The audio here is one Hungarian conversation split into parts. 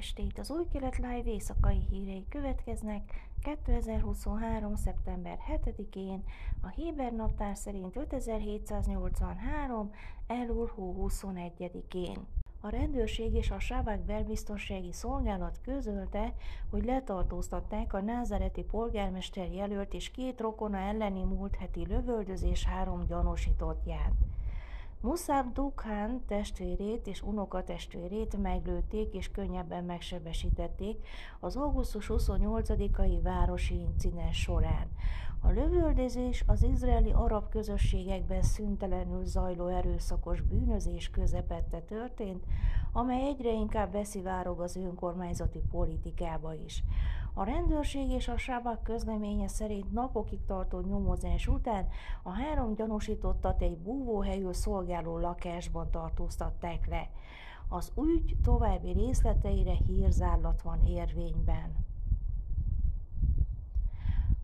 estét! Az új kelet live éjszakai hírei következnek 2023. szeptember 7-én, a Héber naptár szerint 5783. Elul hó 21-én. A rendőrség és a Sávák belbiztonsági szolgálat közölte, hogy letartóztatták a názareti polgármester jelölt és két rokona elleni múlt heti lövöldözés három gyanúsítottját. Musab Dukhan testvérét és unokatestvérét meglőtték és könnyebben megsebesítették az augusztus 28-ai városi incidens során. A lövöldözés az izraeli arab közösségekben szüntelenül zajló erőszakos bűnözés közepette történt, amely egyre inkább beszivárog az önkormányzati politikába is. A rendőrség és a sábak közleménye szerint napokig tartó nyomozás után a három gyanúsítottat egy búvóhelyül szolgáló lakásban tartóztatták le. Az ügy további részleteire hírzállat van érvényben.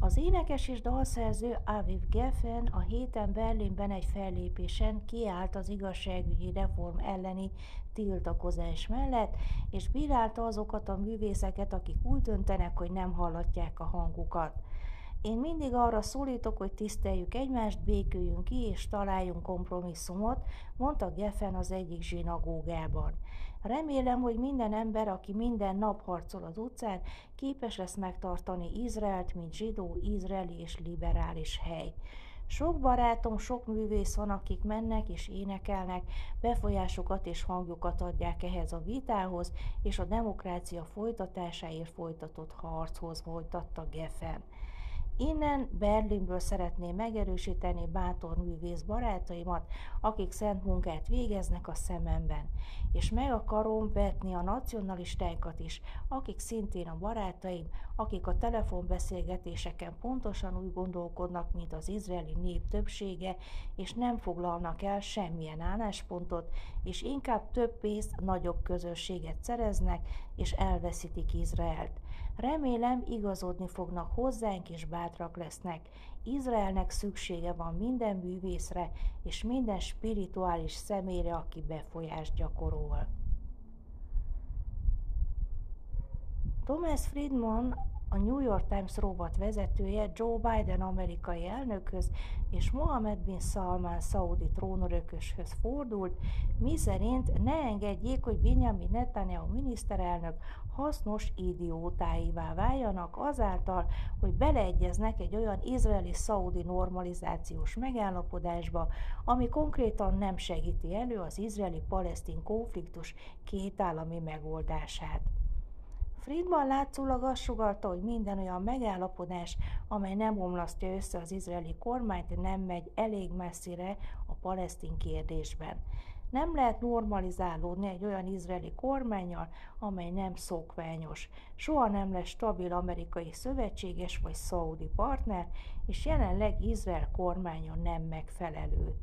Az énekes és dalszerző Aviv Geffen a héten Berlinben egy fellépésen kiállt az igazságügyi reform elleni tiltakozás mellett, és bírálta azokat a művészeket, akik úgy döntenek, hogy nem hallatják a hangukat. Én mindig arra szólítok, hogy tiszteljük egymást, béküljünk ki és találjunk kompromisszumot, mondta Geffen az egyik zsinagógában. Remélem, hogy minden ember, aki minden nap harcol az utcán, képes lesz megtartani Izraelt, mint zsidó, izraeli és liberális hely. Sok barátom, sok művész van, akik mennek és énekelnek, befolyásukat és hangjukat adják ehhez a vitához, és a demokrácia folytatásáért folytatott harchoz folytatta Geffen. Innen Berlinből szeretném megerősíteni bátor művész barátaimat, akik szent munkát végeznek a szememben, és meg akarom vetni a nacionalistákat is, akik szintén a barátaim, akik a telefonbeszélgetéseken pontosan úgy gondolkodnak, mint az izraeli nép többsége, és nem foglalnak el semmilyen álláspontot, és inkább több pénzt, nagyobb közösséget szereznek, és elveszítik Izraelt. Remélem igazodni fognak hozzánk és bátrak lesznek. Izraelnek szüksége van minden művészre és minden spirituális személyre, aki befolyást gyakorol. Thomas Friedman a New York Times rovat vezetője Joe Biden amerikai elnökhöz és Mohammed bin Salman szaudi trónörököshöz fordult, miszerint ne engedjék, hogy Benjamin Netanyahu miniszterelnök hasznos idiótáivá váljanak azáltal, hogy beleegyeznek egy olyan izraeli-szaudi normalizációs megállapodásba, ami konkrétan nem segíti elő az izraeli-palesztin konfliktus kétállami megoldását. Friedman látszólag azt sugalta, hogy minden olyan megállapodás, amely nem omlasztja össze az izraeli kormányt, nem megy elég messzire a palesztin kérdésben. Nem lehet normalizálódni egy olyan izraeli kormányjal, amely nem szokványos. Soha nem lesz stabil amerikai szövetséges vagy szaudi partner, és jelenleg Izrael kormánya nem megfelelő.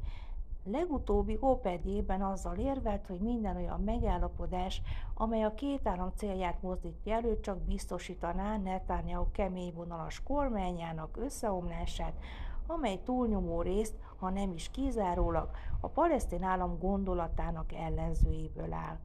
Legutóbbi OPED-ében azzal érvelt, hogy minden olyan megállapodás, amely a két állam célját mozdítja elő, csak biztosítaná Netanyahu keményvonalas kormányának összeomlását, amely túlnyomó részt, ha nem is kizárólag, a palesztin állam gondolatának ellenzőiből áll.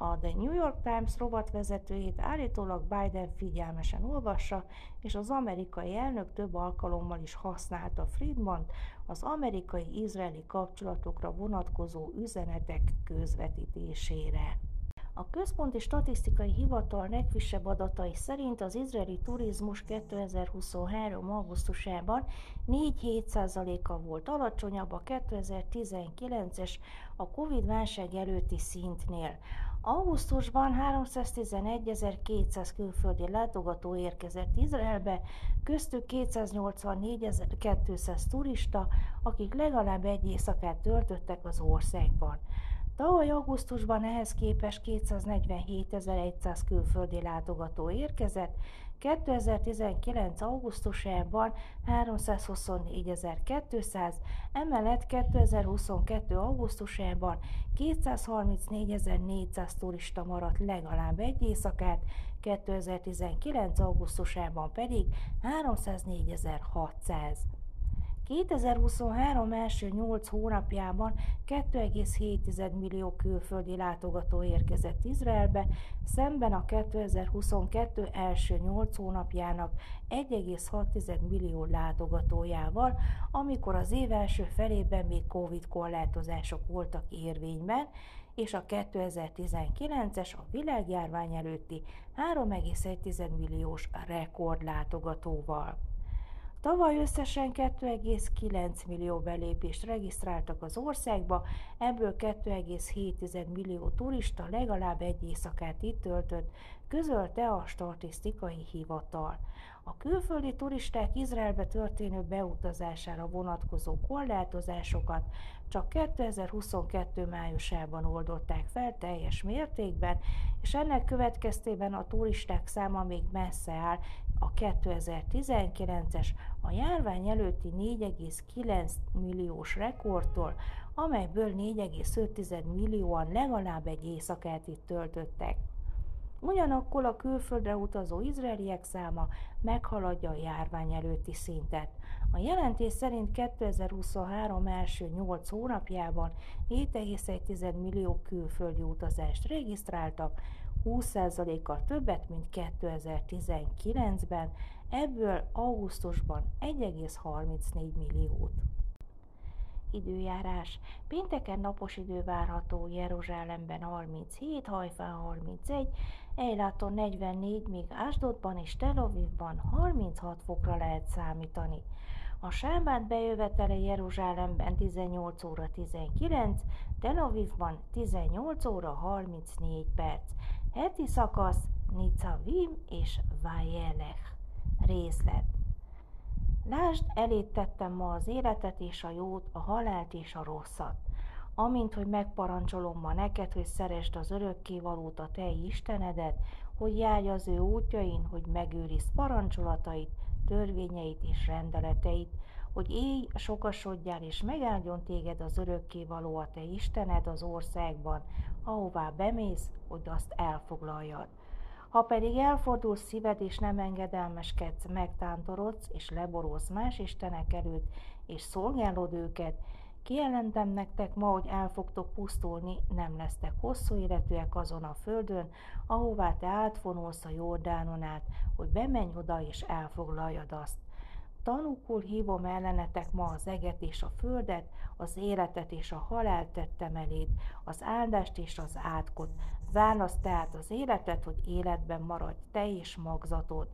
A The New York Times rovatvezetőjét állítólag Biden figyelmesen olvassa, és az amerikai elnök több alkalommal is használta Friedman az amerikai-izraeli kapcsolatokra vonatkozó üzenetek közvetítésére. A Központi Statisztikai Hivatal legfrissebb adatai szerint az izraeli turizmus 2023. augusztusában 4-7%-a volt alacsonyabb a 2019-es a Covid-válság előtti szintnél. Augusztusban 311.200 külföldi látogató érkezett Izraelbe, köztük 284.200 turista, akik legalább egy éjszakát töltöttek az országban. Tavaly augusztusban ehhez képest 247.100 külföldi látogató érkezett, 2019. augusztusában 324.200, emellett 2022. augusztusában 234.400 turista maradt legalább egy éjszakát, 2019. augusztusában pedig 304.600. 2023 első 8 hónapjában 2,7 millió külföldi látogató érkezett Izraelbe, szemben a 2022 első 8 hónapjának 1,6 millió látogatójával, amikor az év első felében még Covid korlátozások voltak érvényben, és a 2019-es a világjárvány előtti 3,1 milliós rekordlátogatóval. Tavaly összesen 2,9 millió belépést regisztráltak az országba, ebből 2,7 millió turista legalább egy éjszakát itt töltött, közölte a statisztikai hivatal. A külföldi turisták Izraelbe történő beutazására vonatkozó korlátozásokat csak 2022. májusában oldották fel teljes mértékben, és ennek következtében a turisták száma még messze áll a 2019-es a járvány előtti 4,9 milliós rekordtól, amelyből 4,5 millióan legalább egy éjszakát itt töltöttek. Ugyanakkor a külföldre utazó izraeliek száma meghaladja a járvány előtti szintet. A jelentés szerint 2023 első 8 hónapjában 7,1 millió külföldi utazást regisztráltak, 20%-kal többet, mint 2019-ben, ebből augusztusban 1,34 milliót. Időjárás. Pénteken napos idő várható Jeruzsálemben 37, Hajfán 31, Eiláton 44, míg Ásdodban és Tel Avivban 36 fokra lehet számítani. A sábát bejövetele Jeruzsálemben 18 óra 19, Tel Avivban 18 óra 34 perc. Heti szakasz Nicavim és Vajelech. Részlet. Lásd, elét tettem ma az életet és a jót, a halált és a rosszat. Amint, hogy megparancsolom ma neked, hogy szeresd az örökkévalót a te Istenedet, hogy járj az ő útjain, hogy megőrizd parancsolatait, törvényeit és rendeleteit, hogy élj, sokasodjál és megáldjon téged az örökkévaló a te Istened az országban, ahová bemész, hogy azt elfoglaljad. Ha pedig elfordulsz szíved és nem engedelmeskedsz, megtántorodsz és leborolsz más istenek előtt, és szolgálod őket, Kijelentem nektek ma, hogy el fogtok pusztulni, nem lesztek hosszú életűek azon a földön, ahová te átfonulsz a Jordánon át, hogy bemenj oda és elfoglaljad azt. Tanúkul hívom ellenetek ma az eget és a földet, az életet és a halált tettem eléd, az áldást és az átkot. Választ tehát az életet, hogy életben maradj te és magzatod,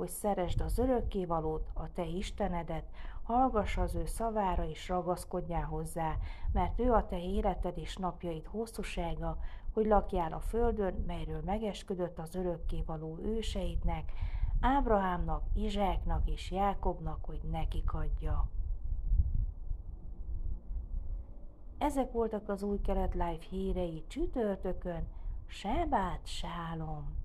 hogy szeresd az örökkévalót, a te Istenedet, hallgass az ő szavára és ragaszkodjál hozzá, mert ő a te életed és napjaid hosszúsága, hogy lakjál a földön, melyről megesküdött az örökkévaló őseidnek, Ábrahámnak, Izsáknak és Jákobnak, hogy nekik adja. Ezek voltak az új kelet live hírei csütörtökön, Sebát Sálom!